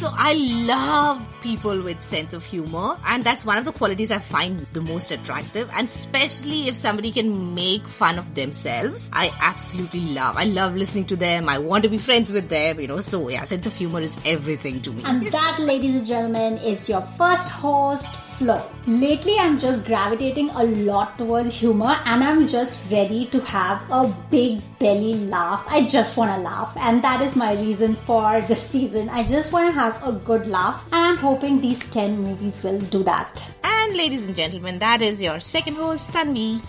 So I love people with sense of humor, and that's one of the qualities I find the most attractive. And especially if somebody can make fun of themselves, I absolutely love. I love listening to them. I want to be friends with them. You know, so yeah, sense of humor is everything to me. And that, ladies and gentlemen, is your first host, Lately, I'm just gravitating a lot towards humor, and I'm just ready to have a big belly laugh. I just want to laugh, and that is my reason for this season. I just want to have a good laugh, and I'm hoping these 10 movies will do that. And ladies and gentlemen, that is your second host, Tanvi.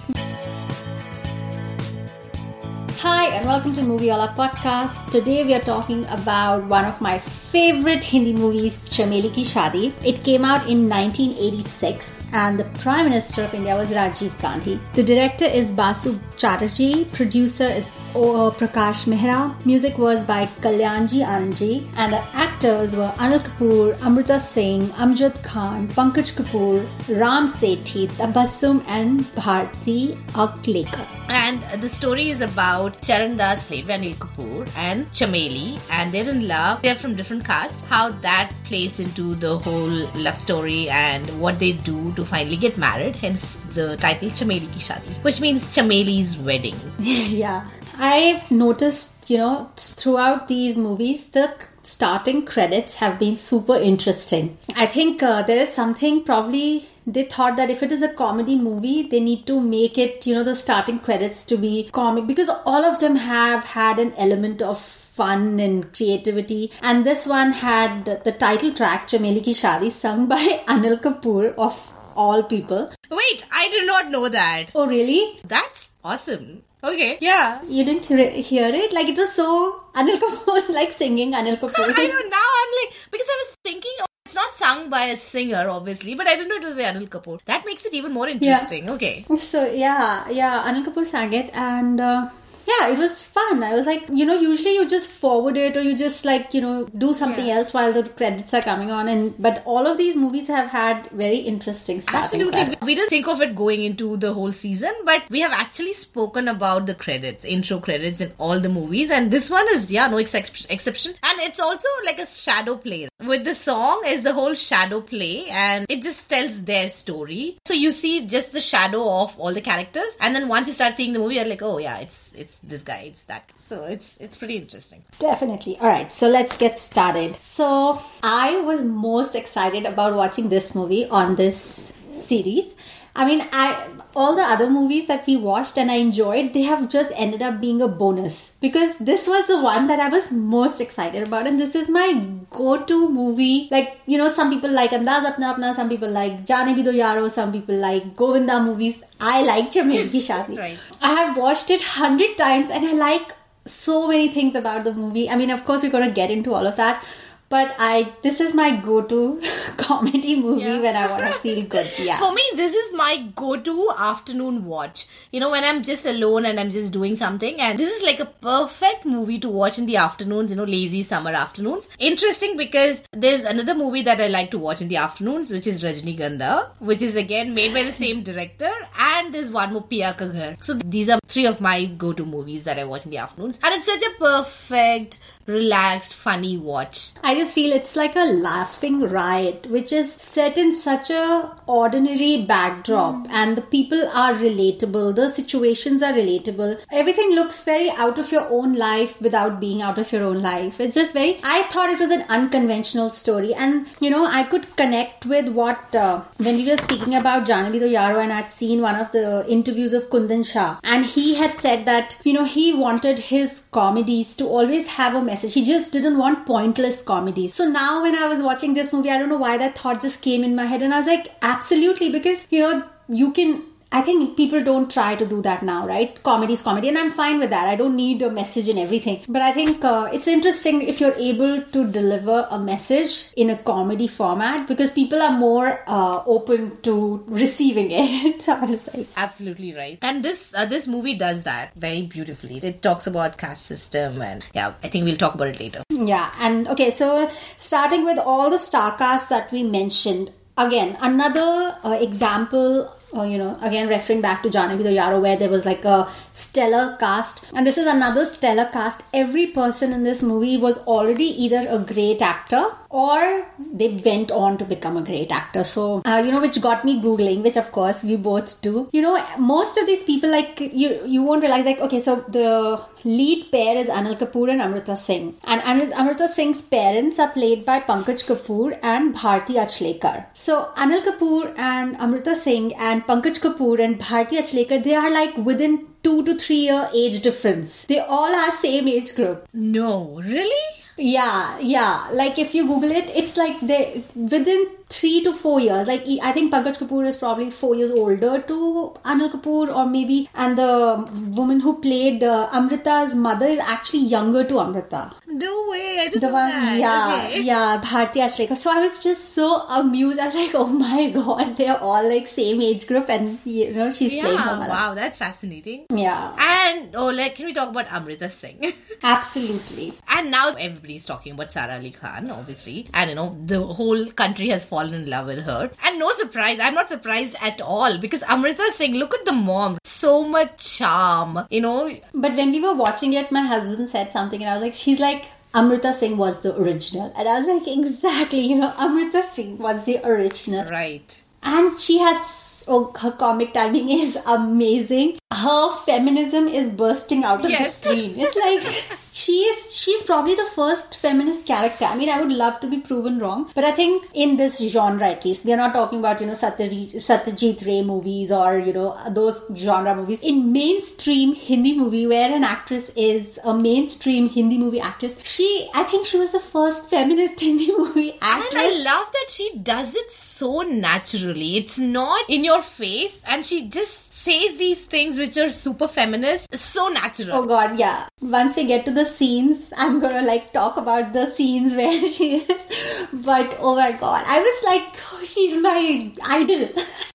Hi, and welcome to Movie Alla podcast. Today we are talking about one of my favorite Hindi movies, Chameli Ki Shadi. It came out in 1986 and the Prime Minister of India was Rajiv Gandhi. The director is Basu Chatterjee, producer is o- uh, Prakash Mehra, music was by Kalyanji Anandji, and the actors were Anil Kapoor, Amrita Singh, Amjad Khan, Pankaj Kapoor, Ram Sethi, Tabassum, and Bharti Aklekar. And the story is about Charan Das played by Anil Kapoor and Chameli, and they're in love. They're from different castes. How that plays into the whole love story and what they do to finally get married. Hence the title Chameli Ki Shadi, which means Chameli's wedding. yeah. I've noticed, you know, throughout these movies, the starting credits have been super interesting. I think uh, there is something probably they thought that if it is a comedy movie, they need to make it, you know, the starting credits to be comic because all of them have had an element of fun and creativity. And this one had the title track, Chameli Ki Shadi, sung by Anil Kapoor of all people. Wait, I did not know that. Oh, really? That's awesome. Okay, yeah. You didn't hear hear it? Like it was so Anil Kapoor, like singing Anil Kapoor. I know now I'm like because I was thinking oh, it's not sung by a singer obviously, but I didn't know it was by Anil Kapoor. That makes it even more interesting. Okay. So yeah, yeah, Anil Kapoor sang it, and uh, yeah, it was fun. I was like, you know, usually you just forward it or you just like, you know, do something Yeah. else while the credits are coming on. And but all of these movies have had very interesting starting. Absolutely. credits. We didn't think of it going into the whole season, but we have actually spoken about the credits, intro credits in all the movies. And this one is, yeah, no excep- exception. And it's also like a shadow play. With the song is the whole shadow play and it just tells their story. So you see just the shadow of all the characters. And then once you start seeing the movie, you're like, oh yeah, it's, it's this guy, it's that. guy. So it's, it's pretty interesting. Definitely. All right, so let's get started. So, I was most excited about watching this movie on this series. I mean, I all the other movies that we watched and I enjoyed, they have just ended up being a bonus because this was the one that I was most excited about, and this is my go-to movie. Like you know, some people like Andaz Apna Apna, some people like Jaane Bhi Do Yaro, some people like Govinda movies. I like Chameli Ki Shadi. Right. I have watched it hundred times, and I like so many things about the movie. I mean, of course, we're gonna get into all of that. But I, this is my go-to comedy movie Yeah. when I want to feel good. Yeah. For me, this is my go-to afternoon watch. You know, when I'm just alone and I'm just doing something, and this is like a perfect movie to watch in the afternoons. You know, lazy summer afternoons. Interesting because there's another movie that I like to watch in the afternoons, which is Rajni Rajnigandha, which is again made by the same director, and there's one more Pia Ka Ghar. So these are three of my go-to movies that I watch in the afternoons, and it's such a perfect, relaxed, funny watch. I just feel it's like a laughing riot, which is set in such a ordinary backdrop, and the people are relatable. The situations are relatable. Everything looks very out of your own life without being out of your own life. It's just very. I thought it was an unconventional story, and you know, I could connect with what uh, when we were speaking about Jaane Bhi Do Yaro, and I'd seen one of the interviews of Kundan Shah, and he had said that you know he wanted his comedies to always have a message. He just didn't want pointless comedies. So now when I was watching this movie, I don't know why that thought just came in my head, and I was like, absolutely, because you know you can. I think people don't try to do that now, right? Comedy is comedy, and I'm fine with that. I don't need a message in everything. But I think uh, it's interesting if you're able to deliver a message in a comedy format because people are more uh, open to receiving it. so I was like, Absolutely right. And this uh, this movie does that very beautifully. It talks about caste system, and yeah, I think we'll talk about it later. Yeah, and okay, so starting with all the star casts that we mentioned, again, another uh, example uh, you know, again referring back to Jaane Bhi Do Yaro, where there was like a stellar cast, and this is another stellar cast. Every person in this movie was already either a great actor or they went on to become a great actor. So, uh, you know, which got me googling, which of course we both do. You know, most of these people, like you, you won't realize, like, okay, so the lead pair is Anil Kapoor and Amrita Singh, and Amrita Singh's parents are played by Pankaj Kapoor and Bharti Achlekar. So, Anil Kapoor and Amrita Singh and Pankaj Kapoor and Bharti Achlekar, they are like within two to three year age difference. They all are same age group. No, really? Yeah, yeah. Like if you Google it, it's like they within three to four years. Like I think Pankaj Kapoor is probably four years older to Anil Kapoor, or maybe, and the woman who played uh, Amrita's mother is actually younger to Amrita. No way! I didn't the one, that. yeah, okay. yeah, Bharti Achlekar. So I was just so amused. I was like, oh my god, they're all like same age group, and you know she's yeah, playing her mother. Wow, that's fascinating. Yeah, and oh, like, can we talk about Amrita Singh? Absolutely. And now everybody's talking about Sara Ali Khan, obviously, and you know the whole country has fallen fallen in love with her. And no surprise, I'm not surprised at all because Amrita Singh, look at the mom, so much charm, you know. But when we were watching it, my husband said something, and I was like, she's like, Amrita Singh was the original. And I was like, exactly, you know, Amrita Singh was the original. Right. And she has, oh, her comic timing is amazing. Her feminism is bursting out of yes. the screen. It's like she is she's probably the first feminist character. I mean i would love to be proven wrong but i think in this genre at least we are not talking about you know satyajit, satyajit ray movies or you know those genre movies. In mainstream hindi movie where an actress is a mainstream hindi movie actress she i think she was the first feminist hindi movie actress and i love that she does it so naturally. It's not in your face and she just says these things which are super feminist so natural. Oh god, yeah. Once we get to the scenes, I'm gonna like talk about the scenes where she is. But oh my god, I was like, oh, she's my idol.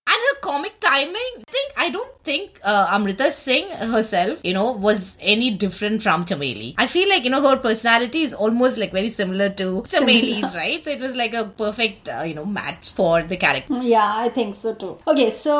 comic timing? I think i don't think uh, amrita singh herself you know was any different from chameli i feel like you know her personality is almost like very similar to chameli's right? So it was like a perfect uh, you know match for the character. Yeah i think so too. Okay so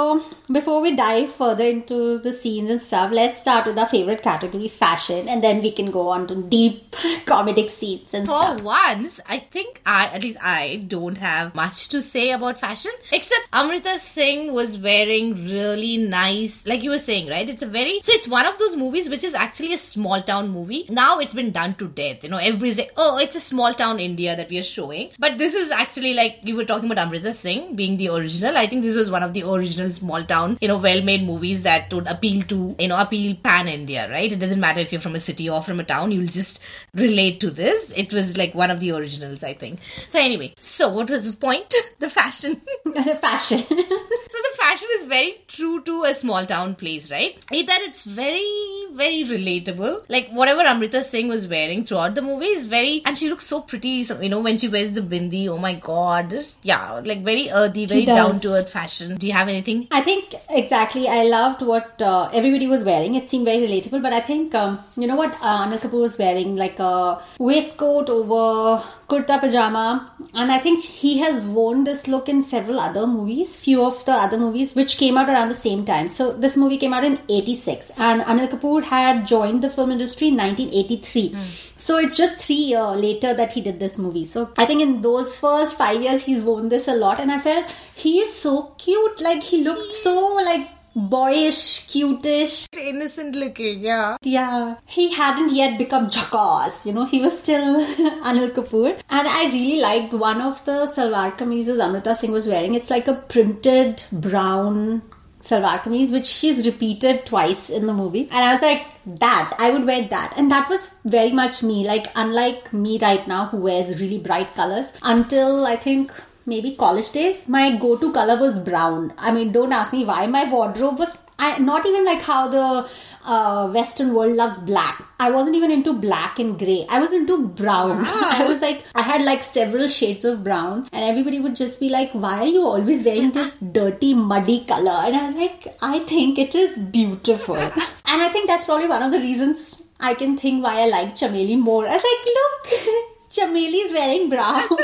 before we dive further into the scenes and stuff let's start with our favorite category fashion and then we can go on to deep comedic scenes and for stuff. for once i think i at least i don't have much to say about fashion except amrita singh was wearing really nice, like you were saying, right? It's a very, so it's one of those movies which is actually a small town movie. Now it's been done to death. You know, everybody's like, oh, it's a small town India that we are showing. But this is actually like, you were talking about Amrita Singh being the original. I think this was one of the original small town, you know, well made movies that would appeal to, you know, appeal pan India, right? It doesn't matter if you're from a city or from a town, you'll just relate to this. It was like one of the originals, I think. So anyway, so what was the point? the fashion. the fashion. Fashion is very true to a small town place, right? Either it's very, very relatable. Like whatever Amrita Singh was wearing throughout the movie is very, and she looks so pretty. So, you know, when she wears the bindi, oh my god, yeah, like very earthy, very down to earth fashion. Do you have anything? I think exactly. I loved what uh, everybody was wearing. It seemed very relatable. But I think um, you know what uh, Anil Kapoor was wearing, like a waistcoat over kurta pajama, and I think he has worn this look in several other movies. Few of the other movies which came out around the same time. So this movie came out in 86 and Anil Kapoor had joined the film industry in 1983. Mm. So it's just 3 years later that he did this movie. So I think in those first 5 years he's worn this a lot and I felt he is so cute like he looked so like boyish, cutish, innocent looking, yeah. Yeah. He hadn't yet become jhakaas, you know, he was still Anil Kapoor. And I really liked one of the salwar kameezes Amrita Singh was wearing. It's like a printed brown salwar kameez, which she's repeated twice in the movie. And I was like, that, I would wear that. And that was very much me. Like, unlike me right now, who wears really bright colors, until I think maybe college days, my go to color was brown. I mean, don't ask me why. My wardrobe was I, not even like how the uh, Western world loves black. I wasn't even into black and grey. I was into brown. I was like, I had like several shades of brown, and everybody would just be like, Why are you always wearing this dirty, muddy color? And I was like, I think it is beautiful. and I think that's probably one of the reasons I can think why I like Chameli more. I was like, Look, Chameli is wearing brown.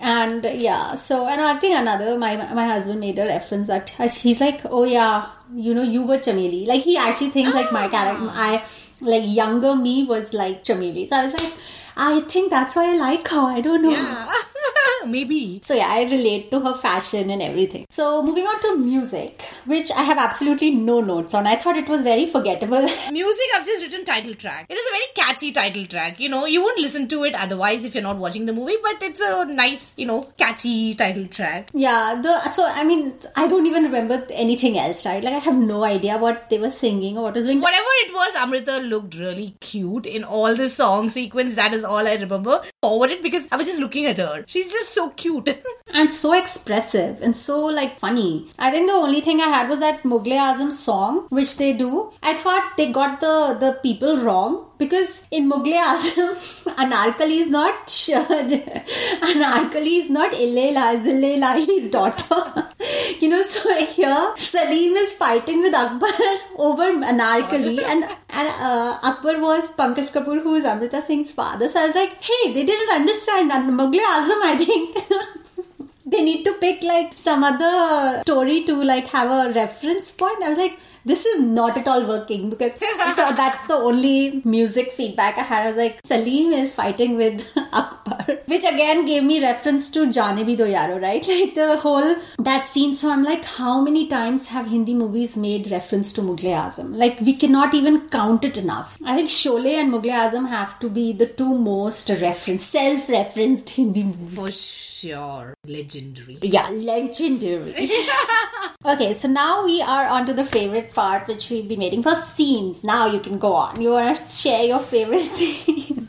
And yeah, so and I think another my my husband made a reference that he's like, oh yeah, you know, you were Chameli. Like he actually thinks like my character, ah. I like younger me was like Chameli. So I was like, I think that's why I like her. I don't know. Yeah. Maybe. So yeah, I relate to her fashion and everything. So moving on to music, which I have absolutely no notes on. I thought it was very forgettable. Music, I've just written title track. It is a very catchy title track. You know, you wouldn't listen to it otherwise if you're not watching the movie, but it's a nice, you know, catchy title track. Yeah, the so I mean I don't even remember anything else, right? Like I have no idea what they were singing or what was doing. Whatever it was, Amrita looked really cute in all the song sequence. That is all I remember. Forwarded because I was just looking at her. She's just so cute. and so expressive and so like funny. I think the only thing I had was that Mughal Azam song, which they do. I thought they got the the people wrong because in Mughal Azam, Anarkali is not Anarkali is not Ilela, is Ilelahi's daughter. you know, so here Salim is fighting with Akbar over Anarkali, and and uh, Akbar was Pankaj Kapoor, who is Amrita Singh's father. So I was like, hey, they didn't understand Mughal Azam. I think. They need to pick like some other story to like have a reference point. I was like, this is not at all working because so that's the only music feedback I had. I was like, Salim is fighting with Akbar, which again gave me reference to Jaane Bhi Do Yaro, right? Like the whole that scene. So I'm like, how many times have Hindi movies made reference to Mughal Azam? Like we cannot even count it enough. I think Sholay and Mughal Azam have to be the two most referenced, self-referenced Hindi movies sure. Legendary. Yeah, legendary. okay, so now we are on to the favorite part, which we've been waiting for scenes. Now you can go on. You want to share your favorite scene?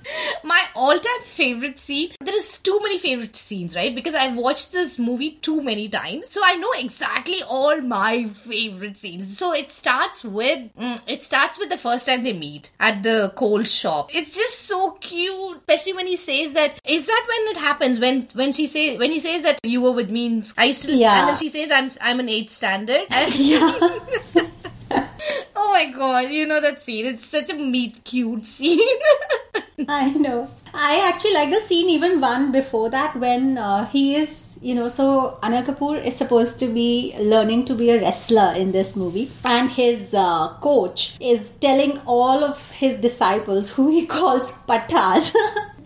My all time favorite scene. There is too many favorite scenes, right? Because I've watched this movie too many times. So I know exactly all my favorite scenes. So it starts with, mm, it starts with the first time they meet at the coal shop. It's just so cute. Especially when he says that, is that when it happens? When, when she say when he says that you were with me in I used to yeah. and then she says I'm I'm an eighth standard and yeah. oh my god, you know that scene. It's such a meet cute scene. I know. I actually like the scene even one before that when uh, he is you know, so Anil Kapoor is supposed to be learning to be a wrestler in this movie, and his uh, coach is telling all of his disciples who he calls patas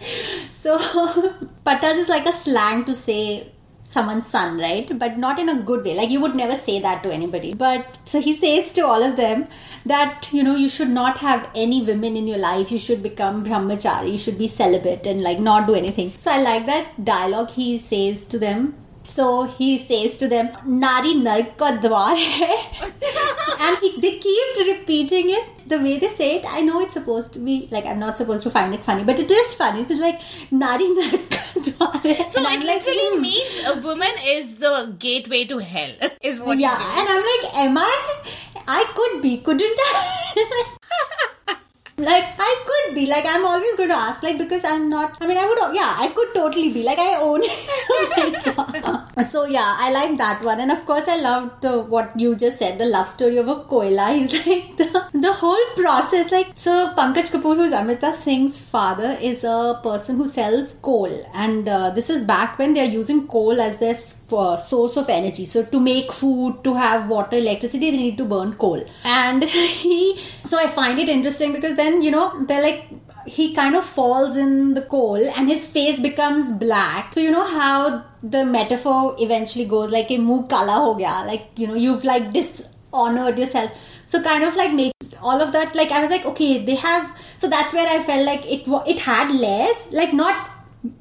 so, patas is like a slang to say someone's son, right? But not in a good way. Like you would never say that to anybody. But so he says to all of them that, you know, you should not have any women in your life. You should become brahmachari. You should be celibate and like not do anything. So I like that dialogue he says to them so he says to them, Nari nark ka dwar hai. and he, they keep repeating it the way they say it. I know it's supposed to be like, I'm not supposed to find it funny, but it is funny. It's like, Nari nark ka dwar hai. So it literally like, means a woman is the gateway to hell, is what Yeah, and I'm like, am I? I could be, couldn't I? like I could be like I'm always going to ask like because I'm not I mean I would yeah I could totally be like I own so yeah I like that one and of course I loved the what you just said the love story of a koila is like the, the whole process like so Pankaj Kapoor who's Amrita Singh's father is a person who sells coal and uh, this is back when they're using coal as their for source of energy. So to make food, to have water, electricity, they need to burn coal. And he, so I find it interesting because then you know they're like he kind of falls in the coal and his face becomes black. So you know how the metaphor eventually goes like a muh kala ho gaya, like you know you've like dishonored yourself. So kind of like make all of that like I was like okay they have so that's where I felt like it it had layers like not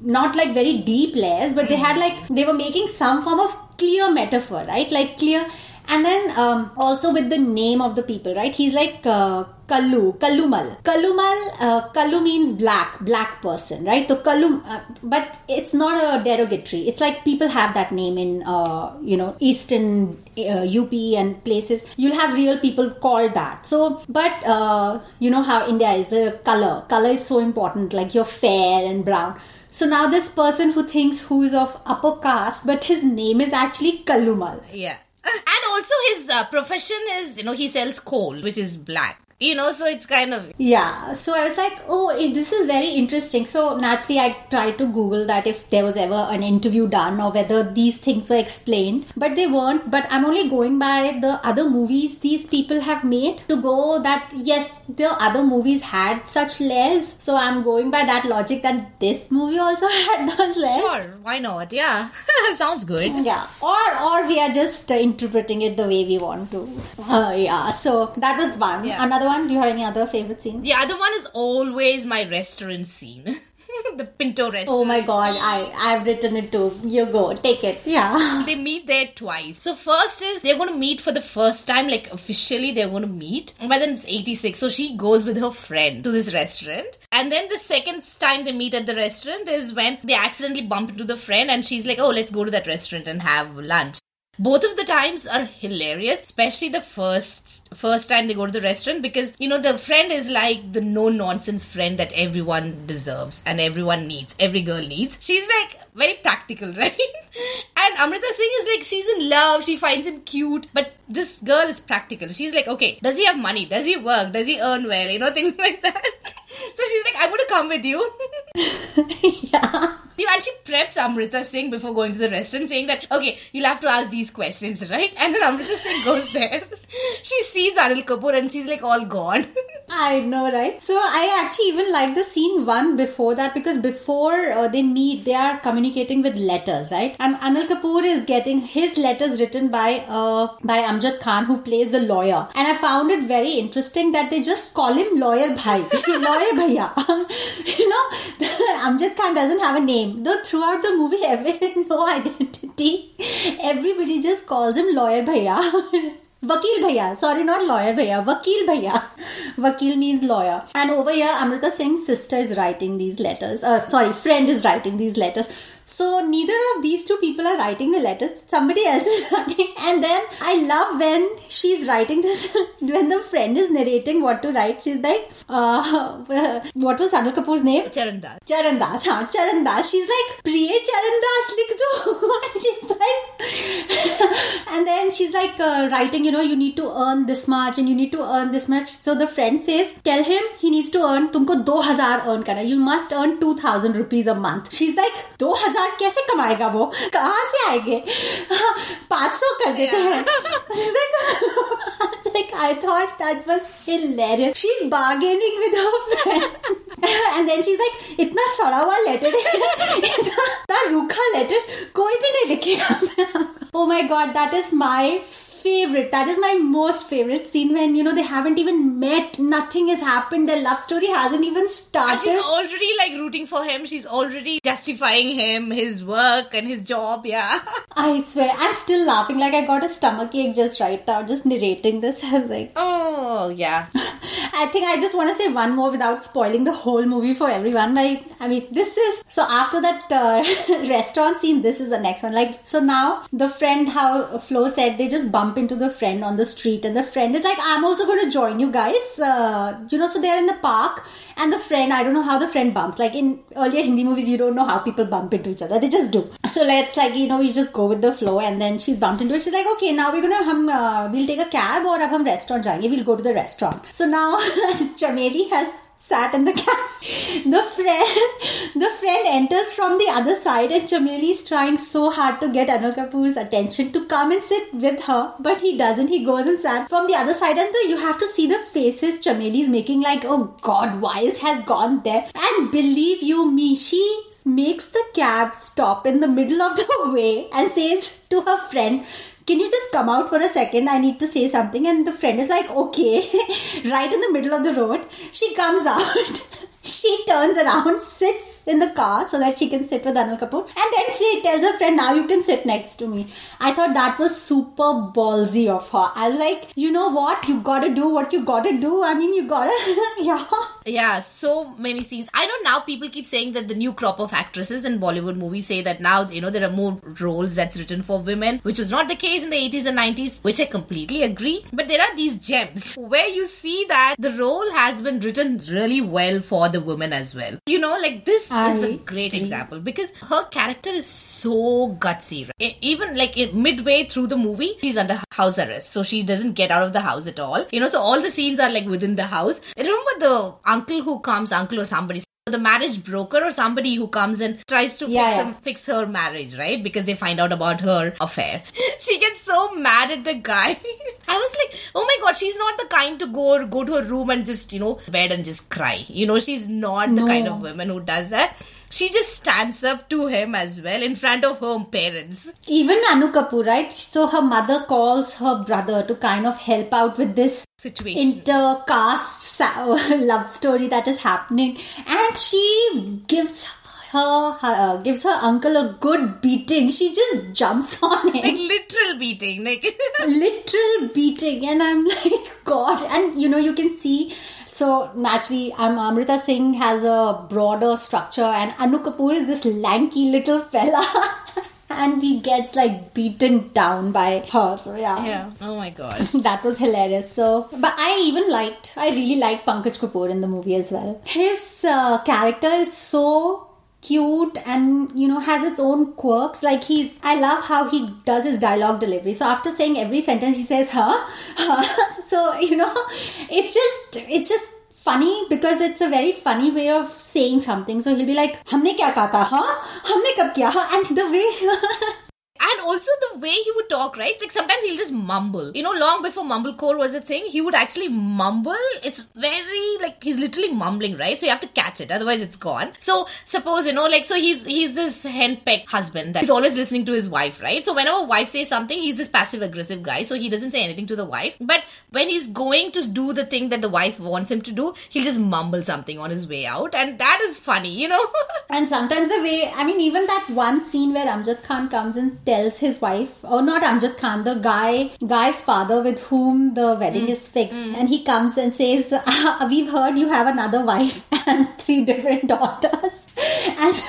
not like very deep layers, but they hmm. had like they were making some form of clear metaphor, right? Like clear. And then um, also with the name of the people, right? He's like uh, Kallu, Kallumal. Kallumal, uh, Kallu means black, black person, right? So Kallu, uh, but it's not a derogatory. It's like people have that name in, uh, you know, Eastern UP uh, and places. You'll have real people called that. So, but uh, you know how India is, the color. Color is so important, like you're fair and brown. So now this person who thinks who is of upper caste, but his name is actually Kallumal. Yeah. And also his uh, profession is, you know, he sells coal, which is black. You know, so it's kind of Yeah, so I was like, oh, this is very interesting. So naturally, I tried to Google that if there was ever an interview done or whether these things were explained, but they weren't. But I'm only going by the other movies these people have made to go that yes, the other movies had such layers. So I'm going by that logic that this movie also had those layers. sure. Why not? Yeah, sounds good. Yeah, or or we are just interpreting it the way we want to. Uh, yeah, so that was one. Yeah. Another one. Do you have any other favorite scenes? The other one is always my restaurant scene. the Pinto restaurant. Oh my god, I I've written it too. You go, take it. Yeah. They meet there twice. So first is they're going to meet for the first time, like officially they're going to meet. But then it's 86, so she goes with her friend to this restaurant. And then the second time they meet at the restaurant is when they accidentally bump into the friend and she's like, oh, let's go to that restaurant and have lunch. Both of the times are hilarious, especially the first first time they go to the restaurant because you know the friend is like the no nonsense friend that everyone deserves and everyone needs, every girl needs. She's like very practical, right? And Amrita Singh is like she's in love, she finds him cute, but this girl is practical. She's like, okay, does he have money? Does he work? Does he earn well? You know, things like that. So she's like, I'm gonna come with you. yeah. You and she preps Amrita Singh before going to the restaurant, saying that okay, you'll have to ask these questions, right? And then Amrita Singh goes there. She sees Anil Kapoor and she's like all gone. I know, right? So I actually even like the scene one before that because before uh, they meet, they are communicating with letters, right? And Anil Kapoor is getting his letters written by uh by Amjad Khan, who plays the lawyer. And I found it very interesting that they just call him Lawyer Bhai, Lawyer Bhaiya. you know, Amjad Khan doesn't have a name. Though throughout the movie, every no identity, everybody just calls him Lawyer Bhaiya. Vakil Bhaiya, sorry, not lawyer Bhaiya, Vakil Bhaiya. Vakil means lawyer. And over here, Amrita Singh's sister is writing these letters. Uh, sorry, friend is writing these letters. So neither of these two people are writing the letters. Somebody else is writing. And then I love when she's writing this, when the friend is narrating what to write. She's like, uh, what was Anil Kapoor's name? Charandas. Charandas, Charan Das. She's like, Priya Charandas, and she's like, and then she's like uh, writing, you know, you need to earn this much and you need to earn this much. So the friend says, tell him he needs to earn, tumko 2000 earn karna. You must earn 2000 rupees a month. She's like, 2000 कैसे कमाएगा वो? कहाँ से आएँगे? 500 कर देते हैं. Like, I thought that was hilarious. She's bargaining with her friend. and then she's like, इतना सड़ा हुआ लेटर है इतना रूखा लेटर कोई भी नहीं लिखेगा Oh my god, that is my favorite. That is my most favorite scene when you know they haven't even met, nothing has happened, their love story hasn't even And started. she's already like rooting for him. She's already justifying him, his work and his job. Yeah. I swear, I'm still laughing like I got a stomach ache just right now, just narrating this. I was like, Oh yeah. I think I just want to say one more without spoiling the whole movie for everyone. Like, I mean, this is so after that uh, restaurant scene, this is the next one. Like, so now the friend, how Flo said, they just bump bump into the friend on the street, and the friend is like, I'm also going to join you guys. Uh, you know, so they're in the park, and the friend, I don't know how the friend bumps. Like in earlier Hindi movies, you don't know how people bump into each other, they just do. So let's, like, you know, you just go with the flow, and then she's bumped into it. She's like, okay, now we're going to, hum, uh, we'll take a cab, or a hum restaurant we'll go to the restaurant. So now Chameli has sat in the cab. The friend, the friend enters from the other side, and Chameli is trying so hard to get Anil Kapoor's attention to come and sit with her, but he doesn't. He goes and sat from the other side, and the, you have to see the faces Chameli is making, like, oh God, Wise has gone there. And believe you me, she makes the cab stop in the middle of the way and says to her friend. Can you just come out for a second? I need to say something. And the friend is like, okay, right in the middle of the road. She comes out. she turns around, sits in the car so that she can sit with Anil Kapoor, and then she tells her friend, "Now you can sit next to me." I thought that was super ballsy of her. I was like, you know what? You gotta do what you gotta do. I mean, you gotta, yeah. Yeah, so many scenes. I know now people keep saying that the new crop of actresses in Bollywood movies say that now, you know, there are more roles that's written for women, which was not the case in the 80s and 90s, which I completely agree. But there are these gems where you see that the role has been written really well for the women as well. You know, like this I is a great example because her character is so gutsy. Right? Even like midway through the movie, she's under house arrest, so she doesn't get out of the house at all. You know, so all the scenes are like within the house. Remember the uncle who comes, uncle or somebody the marriage broker or somebody who comes and tries to Yeah, fix, yeah. him- fix her marriage, right? Because they find out about her affair. She gets so mad at the guy. I was like, oh my god, she's not the kind to go go to her room and just you know bed and just cry. You know, she's not the kind of woman who does that. She just stands up to him as well in front of her parents. Even Anu Kapoor, right? So her mother calls her brother to kind of help out with this Situation. intercaste love story that is happening, and she gives her, her uh, gives her uncle a good beating. She just jumps on him. like literal beating. Like literal beating, and I'm like, God! And you know, you can see. So naturally, um, Amrita Singh has a broader structure, and Anu Kapoor is this lanky little fella. And he gets like beaten down by her. So yeah. Yeah. Oh my gosh. that was hilarious. So, but I even liked, I really liked Pankaj Kapoor in the movie as well. His uh, character is so cute and you know has its own quirks like he's i love how he does his dialogue delivery so after saying every sentence he says huh, huh? so you know it's just it's just funny because it's a very funny way of saying something so he'll be like humne kya kaha huh? humne kab huh? and the way And also the way he would talk, right? It's like sometimes he'll just mumble. You know, long before mumblecore was a thing, he would actually mumble. It's very like he's literally mumbling, right? So you have to catch it, otherwise it's gone. So suppose you know, like so he's he's this henpecked husband that he's always listening to his wife, right? So whenever wife says something, he's this passive aggressive guy, so he doesn't say anything to the wife. But when he's going to do the thing that the wife wants him to do, he'll just mumble something on his way out, and that is funny, you know. And sometimes the way, I mean, even that one scene where Amjad Khan comes and tells his wife, or not Amjad Khan, the guy, guy's father with whom the wedding is fixed, and he comes and says, "Ah, "We've heard you have another wife and three different daughters." And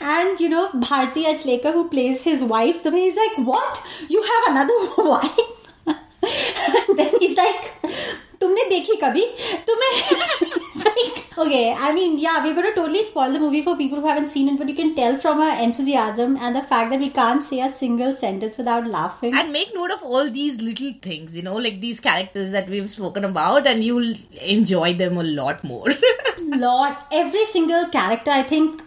and you know, Bharti Achlekar, who plays his wife, the way he's like, "What? You have another wife?" and then he's like, तुमने देखी कभी? तुम्हें okay I mean yeah we got totally spoiled the movie for people have seen it but you can tell from our enthusiasm and the fact that we can't say a single sentence without laughing and make note of all these little things you know like these characters that we have spoken about and you will enjoy them a lot more lot every single character I think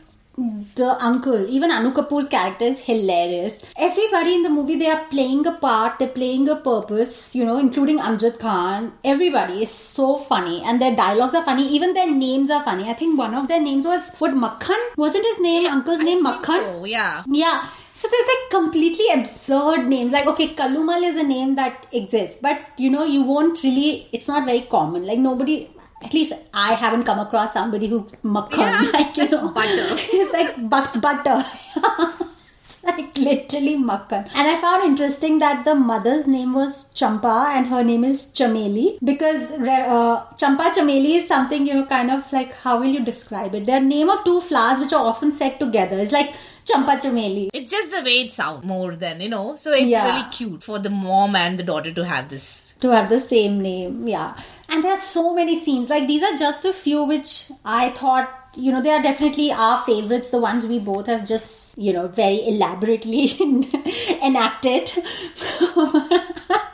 the uncle, even Anu Kapoor's character is hilarious. Everybody in the movie, they are playing a part, they're playing a purpose, you know, including Amjad Khan. Everybody is so funny and their dialogues are funny. Even their names are funny. I think one of their names was, what, Makhan? Wasn't his name, uncle's name Makhan? oh yeah Yeah. So they're like completely absurd names. Like, okay, Kalumal is a name that exists, but you know, you won't really, it's not very common. Like, nobody, at least I haven't come across somebody who Makhan, Yeah, like, you know, butter. it's like but- butter. It's like literally Makhan. And I found interesting that the mother's name was Champa and her name is Chameli because uh, Champa Chameli is something, you know, kind of like, how will you describe it? They're name of two flowers which are often said together. It's like Champa Chameli. it's just the way it sounds more than you know so it's Yeah. really cute for the mom and the daughter to have this to have the same name yeah and there are so many scenes. Like these are just a few which i thought you know they are definitely our favorites the ones we both have just you know very elaborately enacted.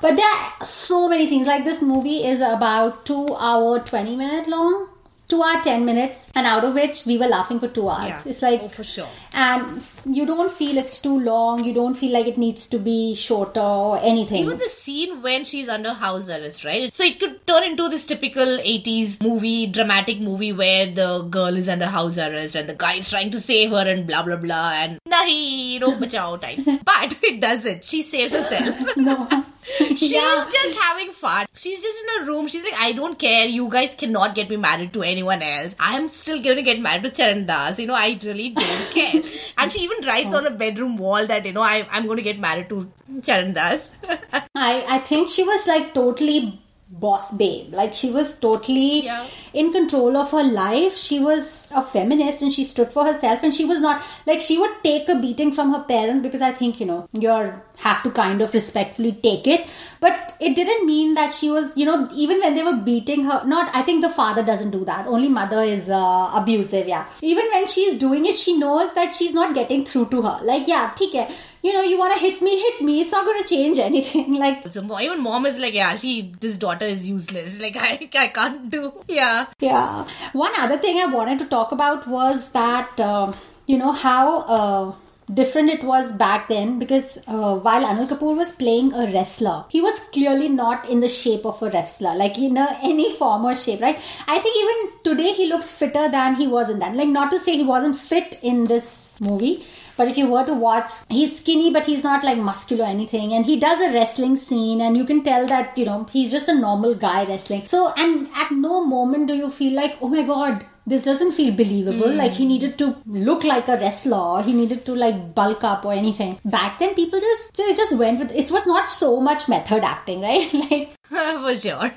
But there are so many scenes. Like this movie is about 2 hour 20 minute long 2 hour 10 minutes and out of which we were laughing for 2 hours. Yeah. it's like Oh, for sure. and you don't feel it's too long. You don't feel like it needs to be shorter or anything. Even the scene when she's under house arrest right? So it could turn into this typical 80s movie dramatic movie where the girl is under house arrest and the guy is trying to save her and blah blah blah and nahi no bachao types. But it doesn't. She saves herself. No She's Yeah. just having fun. She's just in a room. She's like, I don't care. You guys cannot get me married to anyone else. I'm still going to get married to Charan Das. You know, I really don't care. And she even writes on a bedroom wall that, you know, I, I'm going to get married to Charan Das. I, I think she was like totally boss babe. Like she was totally Yeah. in control of her life. She was a feminist and she stood for herself and she was not like she would take a beating from her parents because I think, you know, you're have to kind of respectfully take it. But it didn't mean that she was, you know, even when they were beating her, not, I think the father doesn't do that. Only mother is uh, abusive, yeah. Even when she's doing it, she knows that she's not getting through to her. Like, yeah, theek hai. You know, you want to hit me, hit me. It's not going to change anything. Like, So even mom is like, yeah, she this daughter is useless. Like I, I can't do. Yeah. Yeah. One other thing I wanted to talk about was that, uh, you know, how uh, different it was back then because uh, while Anil Kapoor was playing a wrestler, he was clearly not in the shape of a wrestler, like in a, any form or shape, right? I think even today he looks fitter than he was in that. Like, not to say he wasn't fit in this movie. But if you were to watch, he's skinny, but he's not like muscular or anything. And he does a wrestling scene, and you can tell that, you know, he's just a normal guy wrestling. So, and at no moment do you feel like, oh my god, this doesn't feel believable. Hmm. Like he needed to look like a wrestler, or he needed to like bulk up or anything. Back then, people just they just went with it. Was not so much method acting, right? like For sure.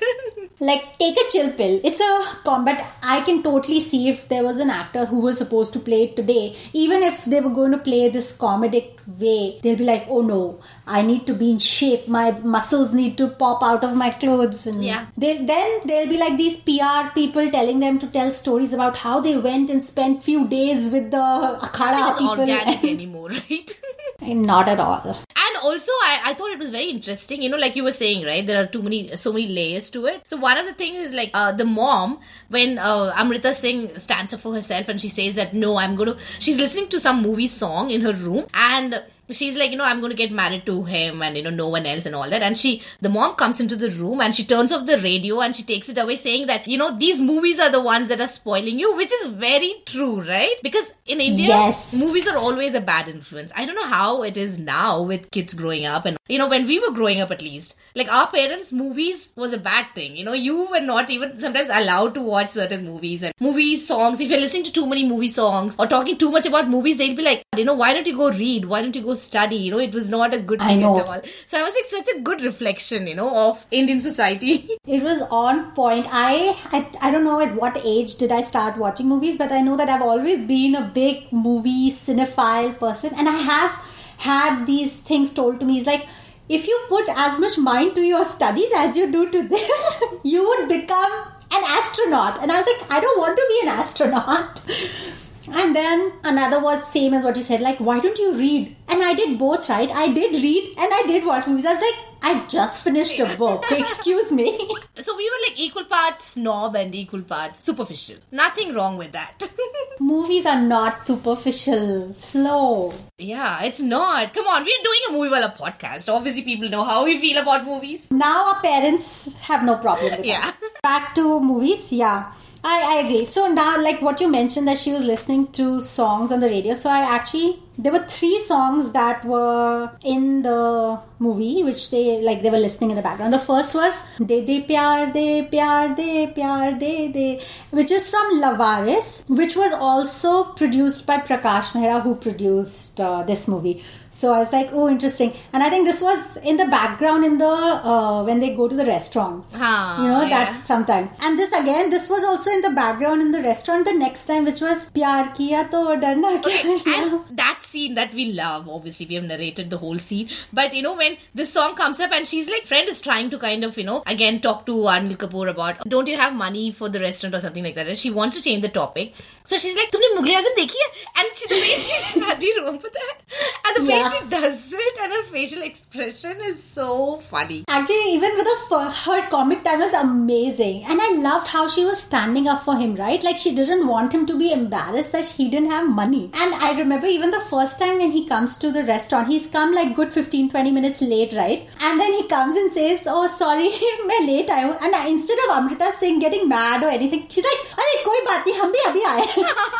Like take a chill pill. It's a combat i can totally see if there was an actor who was supposed to play it today. Even if they were going to play this comedic way they'll be like oh no. I need to be in shape. My muscles need to pop out of my clothes. And Yeah. they then there'll be like these pr people telling them to tell stories about how they went and spent few days with the akhada it's people. organic anymore, right? not at all And also, I, I thought it was very interesting. You know, like you were saying, right? There are too many, so many layers to it. So one of the things is like uh, the mom when uh, Amrita Singh stands up for herself and she says that no, I'm going to. She's listening to some movie song in her room and. She's like, you know, I'm going to get married to him and, you know, no one else and all that. And she, the mom comes into the room and she turns off the radio and she takes it away saying that, you know, these movies are the ones that are spoiling you, which is very true, right? Because in India, Yes. movies are always a bad influence. I don't know how it is now with kids growing up and you know when we were growing up at least like our parents movies was a bad thing you know you were not even sometimes allowed to watch certain movies and movie songs if you're listening to too many movie songs or talking too much about movies they'd be like you know why don't you go read why don't you go study you know it was not a good thing at all so I was like such a good reflection you know of Indian society It was on point. I, I I don't know at what age did I start watching movies, but I know that I've always been a big movie cinephile person, and I have had these things told to me. It's like if you put as much mind to your studies as you do to this, you would become an astronaut. And I was like, I don't want to be an astronaut. And then another was same as what you said, like, why don't you read? And I did both, right? I did read and I did watch movies. I was like, I just finished a book. Excuse me. so we were like equal parts snob and equal parts superficial nothing wrong with that movies are not superficial. Flow. Yeah, it's not. Come on, we're doing a movie while a podcast. Obviously, people know how we feel about movies. Now our parents have no problem with Yeah. that. Back to movies, yeah. I, I agree. So now, like what you mentioned, that she was listening to songs on the radio. So I actually, there were three songs that were in the movie, which they like they were listening in the background. The first was "De De Pyar De Pyar De Pyar De De," which is from Lavaris, which was also produced by Prakash Mehra, who produced uh, this movie. So I was like, oh, interesting. And I think this was in the background in the uh, when they go to the restaurant. Huh, you know yeah. that sometime. And this again, this was also in the background in the restaurant the next time, which was "Pyar kiya to darna okay, yeah. That scene that we love. Obviously, we have narrated the whole scene. But you know when this song comes up and she's like, friend is trying to kind of you know again talk to Anil Kapoor about don't you have money for the restaurant or something like that, and she wants to change the topic. So she's like, "Tumne Mughal Azam dekhi hai?" And she, the she, she's do you remember that? And the yeah she does it, and her facial expression is so funny. Actually, even with her, her comic time was amazing, and I loved how she was standing up for him. Right, like she didn't want him to be embarrassed that he didn't have money. And I remember even the first time when he comes to the restaurant, he's come like good 15 20 minutes late, right? And then he comes and says, Oh, sorry, I'm late. I and I, instead of Amrita Singh getting mad or anything, she's like, Arey, koi baat nahi, hum bhi abhi aaye.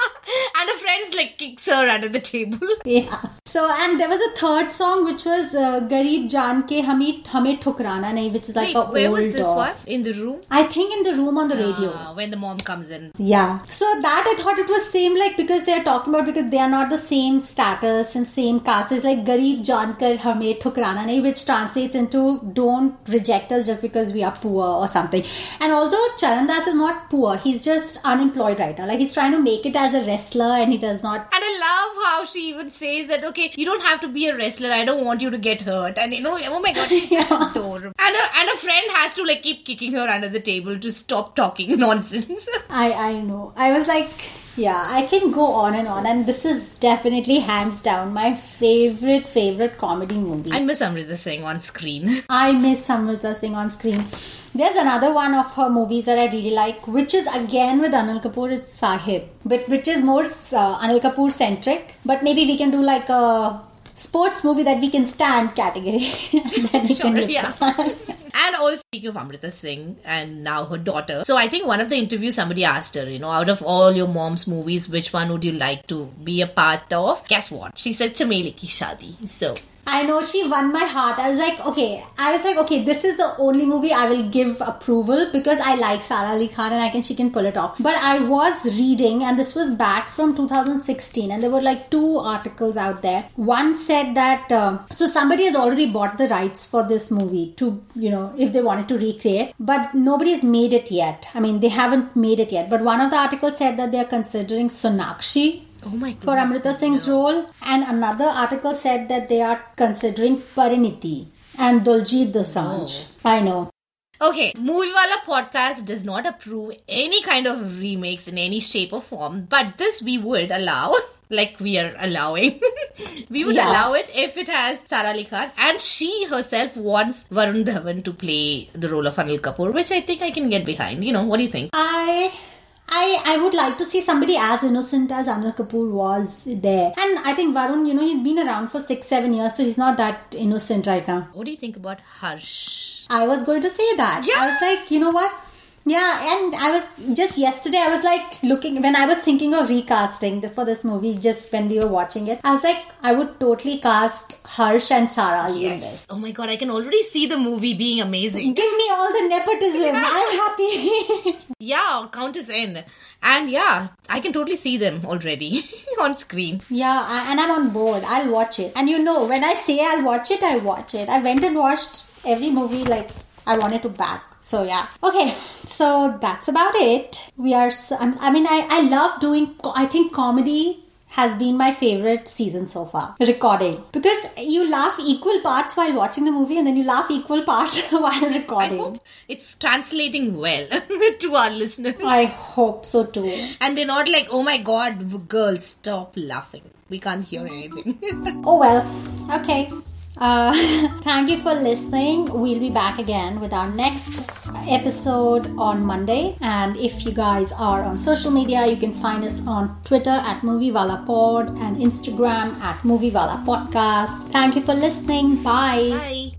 and her friends like kicks her under the table. Yeah. So, and there was a third song which was uh, Garib Jaan Ke Hame Hame Thukrana Nahi, which is like Wait, a where old was this uh, one? In the room? I think in the room on the radio. Ah, when the mom comes in. Yeah. So that I thought it was same like because they are talking about because they are not the same status and same caste. It's like Garib Jankar Hame Thukrana Nahi, which translates into don't reject us just because we are poor or something. And although Charandas is not poor, he's just unemployed right now. Like he's trying to make it as a wrestler and he does not And I love how she even says that, okay, you don't have to be a wrestler. I don't want you to get hurt. And you know, oh my god, she's Yeah. such adorable. And a, and a friend has to like keep kicking her under the table to stop talking nonsense. I I know. I was like, yeah, I can go on and on, and this is definitely hands down my favorite favorite comedy movie. I miss Amrita Singh on screen. I miss Amrita Singh on screen. There's another one of her movies that I really like, which is again with Anil Kapoor, it's Sahib, but which is more uh, Anil Kapoor centric. But maybe we can do like a sports movie that we can stand category. and Sure, yeah. and also speaking of Amrita Singh and now her daughter. So I think one of the interviews somebody asked her, you know, out of all your mom's movies, which one would you like to be a part of? Guess what? She said Chameli Ki Shadi. So I know she won my heart. I was like, okay. I was like, okay, this is the only movie I will give approval because I like Sara Ali Khan and I can she can pull it off. But I was reading, and this was back from 2016, and there were like two articles out there. One said that uh, so somebody has already bought the rights for this movie to you know if they wanted to recreate, but nobody has made it yet. I mean, they haven't made it yet. But one of the articles said that they are considering Sonakshi Oh my for. Amrita Singh's role. And another article said that they are considering Parineeti and Diljit Dosanjh. Oh. I know. Okay, Movie Wala podcast does not approve any kind of remakes in any shape or form, but this we would allow, like we are allowing. we would Yeah. allow it if it has Sara Ali Khan and she herself wants Varun Dhawan to play the role of Anil Kapoor, which I think I can get behind. You know, what do you think? I. I, I would like to see somebody as innocent as Anil Kapoor was there. And I think Varun, you know, he's been around for six, seven years, so he's not that innocent right now. What do you think about Harsh? I was going to say that. Yeah. I was like, you know what? Yeah, and I was just yesterday. I was like looking when I was thinking of recasting the, for this movie. Just when we were watching it, I was like, I would totally cast Harsh and Sara Ali in this. Oh my god, I can already see the movie being amazing. Give me all the nepotism. I'm happy. Yeah, count us in. And yeah, I can totally see them already on screen. yeah, I, and I'm on board. I'll watch it. And you know, when I say I'll watch it, I watch it. I went and watched every movie like I wanted to back. So yeah. Okay, so that's about it. We are. s- I'm- I mean, I I love doing. I think comedy has been my favorite season so far. Recording because you laugh equal parts while watching the movie, and then you laugh equal parts while I recording. hope it's translating well to our listeners. I hope so too. And they're not like, oh my god, girls, stop laughing. We can't hear anything. Oh well, okay. Uh, thank you for listening. We'll be back again with our next episode on Monday. And if you guys are on social media, you can find us on Twitter at Movievala Pod and Instagram at Movievala Podcast. Thank you for listening. Bye. Bye.